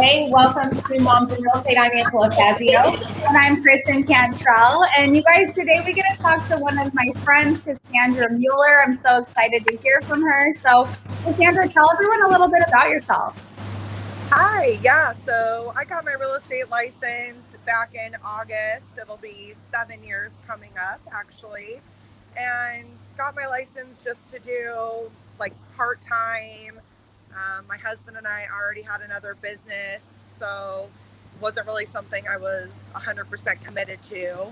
Hey, welcome to Moms in Real Estate. I'm Angela Fazio. And I'm Kristen Cantrell. And you guys, today we're going to talk to one of my friends, Cassandra Mueller. I'm so excited to hear from her. So, Cassandra, tell everyone a little bit about yourself. Hi, yeah. So I got my real estate license back in August. It'll be seven years coming up, actually. And got my license just to do like part time um, my husband and I already had another business, so wasn't really something I was 100% committed to.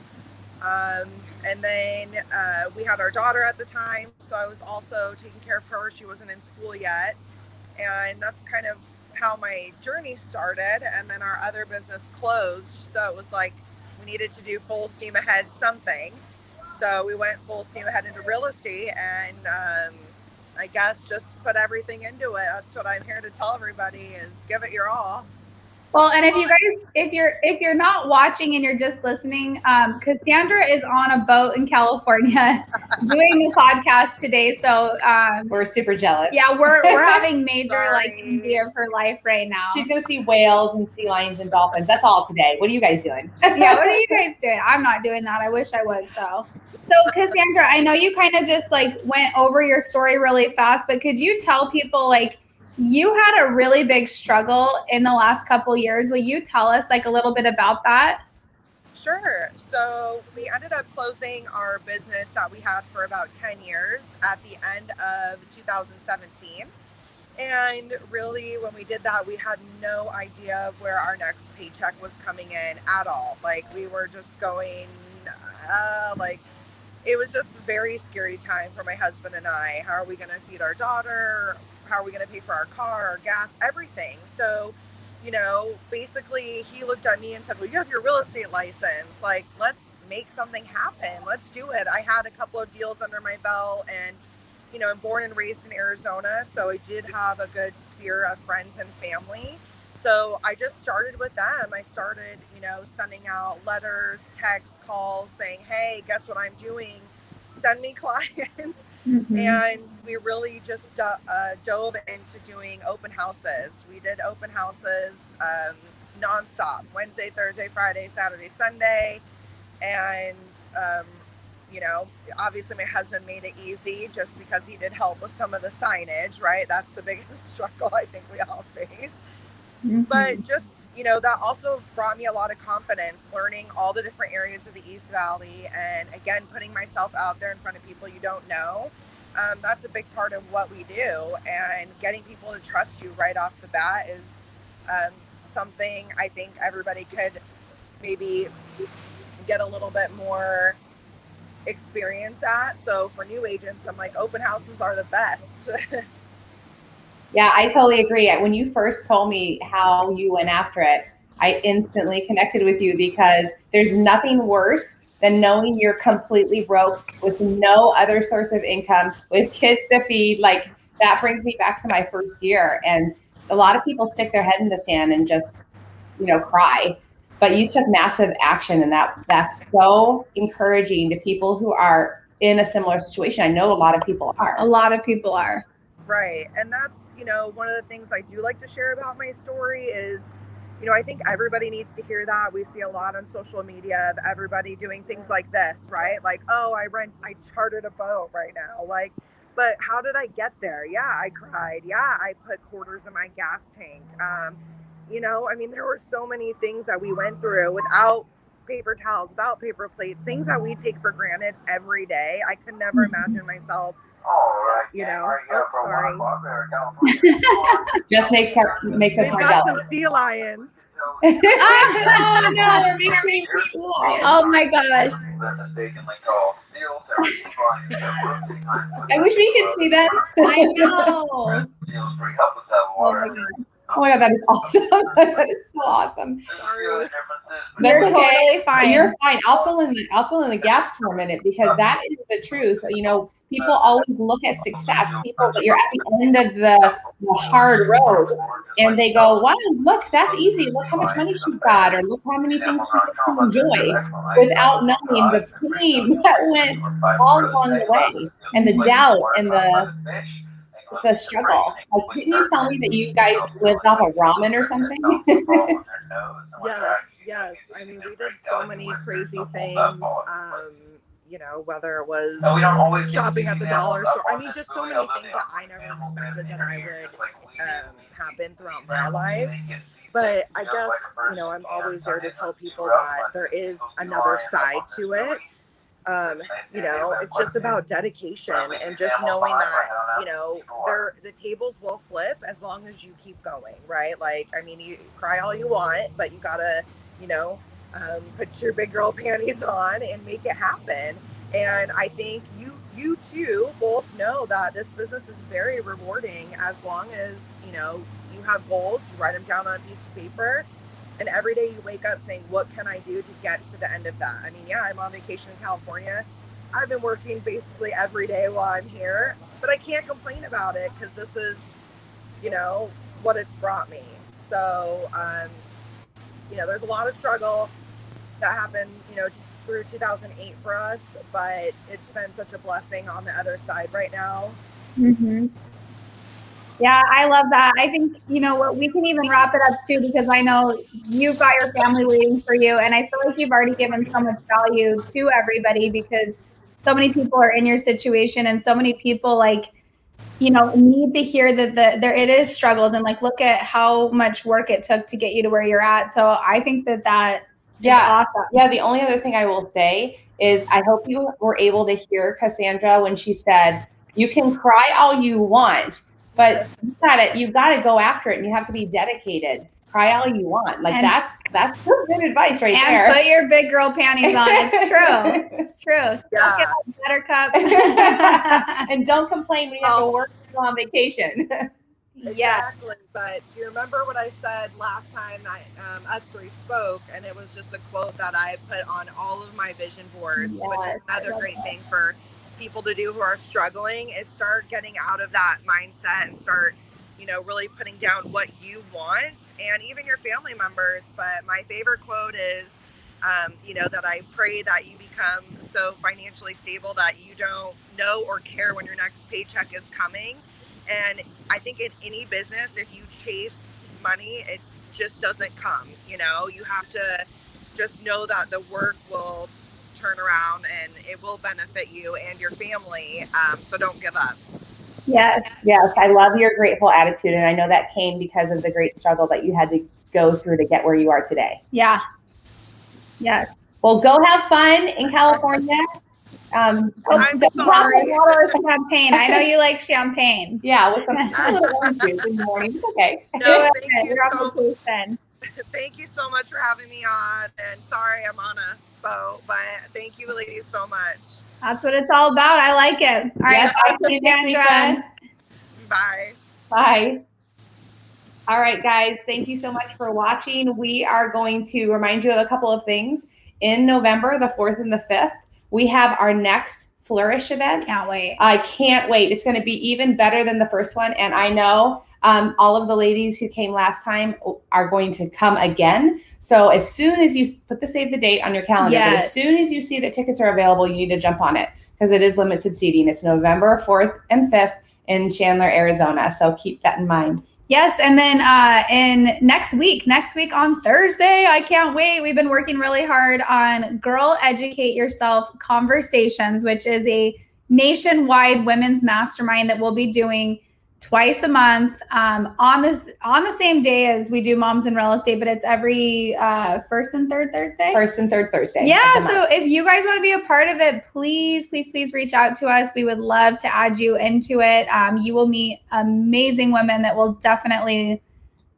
Um, and then uh, we had our daughter at the time, so I was also taking care of her. She wasn't in school yet. And that's kind of how my journey started. And then our other business closed. So it was like we needed to do full steam ahead something. So we went full steam ahead into real estate and um, I guess just put everything into it. That's what I'm here to tell everybody is give it your all. Well, and if you guys, if you're if you're not watching and you're just listening, um, Cassandra is on a boat in California doing the podcast today. So um, we're super jealous. Yeah, we're we're having major like envy of her life right now. She's gonna see whales and sea lions and dolphins. That's all today. What are you guys doing? yeah, what are you guys doing? I'm not doing that. I wish I was though. So, Cassandra, I know you kind of just like went over your story really fast, but could you tell people like you had a really big struggle in the last couple years? Will you tell us like a little bit about that? Sure. So, we ended up closing our business that we had for about 10 years at the end of 2017. And really, when we did that, we had no idea of where our next paycheck was coming in at all. Like, we were just going, uh, like, it was just a very scary time for my husband and I. How are we going to feed our daughter? How are we going to pay for our car, our gas, everything? So, you know, basically he looked at me and said, Well, you have your real estate license. Like, let's make something happen. Let's do it. I had a couple of deals under my belt and, you know, I'm born and raised in Arizona. So I did have a good sphere of friends and family. So I just started with them. I started, you know, sending out letters, texts, calls saying, hey, guess what I'm doing? Send me clients. Mm-hmm. And we really just uh, dove into doing open houses. We did open houses um, nonstop Wednesday, Thursday, Friday, Saturday, Sunday. And, um, you know, obviously my husband made it easy just because he did help with some of the signage, right? That's the biggest struggle I think we all face. Mm-hmm. But just, you know, that also brought me a lot of confidence learning all the different areas of the East Valley and again, putting myself out there in front of people you don't know. Um, that's a big part of what we do. And getting people to trust you right off the bat is um, something I think everybody could maybe get a little bit more experience at. So for new agents, I'm like, open houses are the best. Yeah, I totally agree. When you first told me how you went after it, I instantly connected with you because there's nothing worse than knowing you're completely broke with no other source of income, with kids to feed. Like that brings me back to my first year. And a lot of people stick their head in the sand and just, you know, cry. But you took massive action, and that that's so encouraging to people who are in a similar situation. I know a lot of people are. A lot of people are. Right. And that's you know, one of the things I do like to share about my story is, you know, I think everybody needs to hear that. We see a lot on social media of everybody doing things like this, right? Like, oh, I rent, I chartered a boat right now. Like, but how did I get there? Yeah, I cried. Yeah, I put quarters in my gas tank. Um, you know, I mean, there were so many things that we went through without paper towels, without paper plates, things that we take for granted every day. I could never mm-hmm. imagine myself you know, oh, sorry. Just makes her makes us more jealous. Some sea lions. oh no, we're making me Oh my gosh. I wish we could see that. I know. Oh my god. Oh my god, that is awesome. that is so awesome. Sorry. That's You're okay. totally fine. You're fine. I'll fill in the I'll fill in the gaps for a minute because that is the truth. You know, people always look at success. People, but you're at the end of the, hard road, and they go, "Wow, look, that's easy. Look how much money she's got, or look how many things she gets to enjoy," without knowing the pain that went all along the way, and the doubt, and the the struggle. Like, didn't you tell me that you guys lived off of ramen or something? Yes, yes. I mean, we did so many crazy things. Um, you know, whether it was No, we don't always shopping at the dollar store. I mean, just so so many things that I never expected that I would um, happen throughout my life. But I guess, you know, I'm always there to tell people that there is another side to it. Um, you know, it's just about dedication and just knowing that, you know, there the tables will flip as long as you keep going, right? Like, I mean, you cry all you want, but you gotta, you know, um, put your big girl panties on and make it happen. And I think you you two both know that this business is very rewarding as long as you know you have goals. You write them down on a piece of paper, and every day you wake up saying, "What can I do to get to the end of that?" I mean, yeah, I'm on vacation in California. I've been working basically every day while I'm here, but I can't complain about it because this is, you know, what it's brought me. So, um, you know, there's a lot of struggle that happened, you know, through 2008 for us, but it's been such a blessing on the other side right now. Mm-hmm. Yeah, I love that. I think, you know, we can even wrap it up too, because I know you've got your family waiting for you. And I feel like you've already given so much value to everybody because so many people are in your situation and so many people like, you know, need to hear that the, there it is struggles and like look at how much work it took to get you to where you're at. So I think that that Yeah. awesome. Yeah, the only other thing I will say is I hope you were able to hear Cassandra when she said, "You can cry all you want, but you got to you got to go after it, and you have to be dedicated. Cry all you want. Like And- that's that's good advice right and there. put your big girl panties on. It's true. It's true. Yeah. get like buttercup. and don't complain when you have to Oh. work on vacation. yeah. Exactly. But do you remember what I said last time that um, us three spoke? And it was just a quote that I put on all of my vision boards, which is another great that. thing for people to do who are struggling is start getting out of that mindset and start, you know, really putting down what you want and even your family members. But my favorite quote is, um, you know, that I pray that you become so financially stable that you don't know or care when your next paycheck is coming. And I think in any business, if you chase money, it just doesn't come. You know, you have to just know that the work will turn around and it will benefit you and your family. Um, so don't give up. Yes. yes, I love your grateful attitude, and I know that came because of the great struggle that you had to go through to get where you are today. Yeah. Yes. Well, go have fun in California. Um, I'm so- sorry. a bottle of champagne. I know you like champagne. Yeah, with some a little orange juice in the morning. Okay. No, thank you so vacation. thank you so much for having me on. And sorry I'm on a boat, but thank you ladies so much. That's what it's all about. I like it. All right. Yes, bye, I'll see you next Cassandra. weekend. Bye. Bye. All right, guys, thank you so much for watching. We are going to remind you of a couple of things. In November, the 4th and the 5th, we have our next Flourish event. Can't wait. I can't wait. It's going to be even better than the first one. And I know um, all of the ladies who came last time are going to come again. So as soon as you put the save the date on your calendar, but as soon as you see that tickets are available, you need to jump on it because it is limited seating. It's November 4th and 5th in Chandler, Arizona. So keep that in mind. Yes, and then uh, in next week, next week on Thursday, I can't wait. We've been working really hard on Girl Educate Yourself Conversations, which is a nationwide women's mastermind that we'll be doing twice a month um, on this on the same day as we do Moms in Real Estate, but it's every uh, first and third Thursday. First and third Thursday. Yeah, so if you guys want to be a part of it, please, please, please reach out to us. We would love to add you into it. Um, you will meet amazing women that will definitely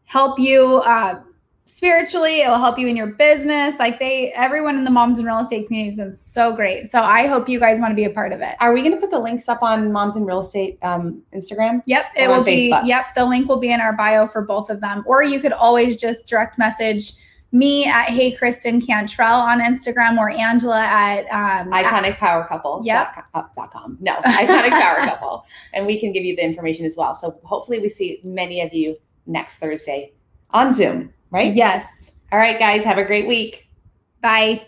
help you uh, spiritually. It will help you in your business. Like they, everyone in the moms in real estate community has been so great. So I hope you guys want to be a part of it. Are we going to put the links up on Moms in Real Estate um, Instagram? Yep, it will be. Facebook. Yep, the link will be in our bio for both of them. Or you could always just direct message me at Hey Kristen Cantrell on Instagram or Angela at um, at- Iconic Power Couple. Yep. dot com- dot com. No, Iconic Power Couple. And we can give you the information as well. So hopefully we see many of you next Thursday on Zoom, right? Yes. All right, guys. Have a great week. Bye.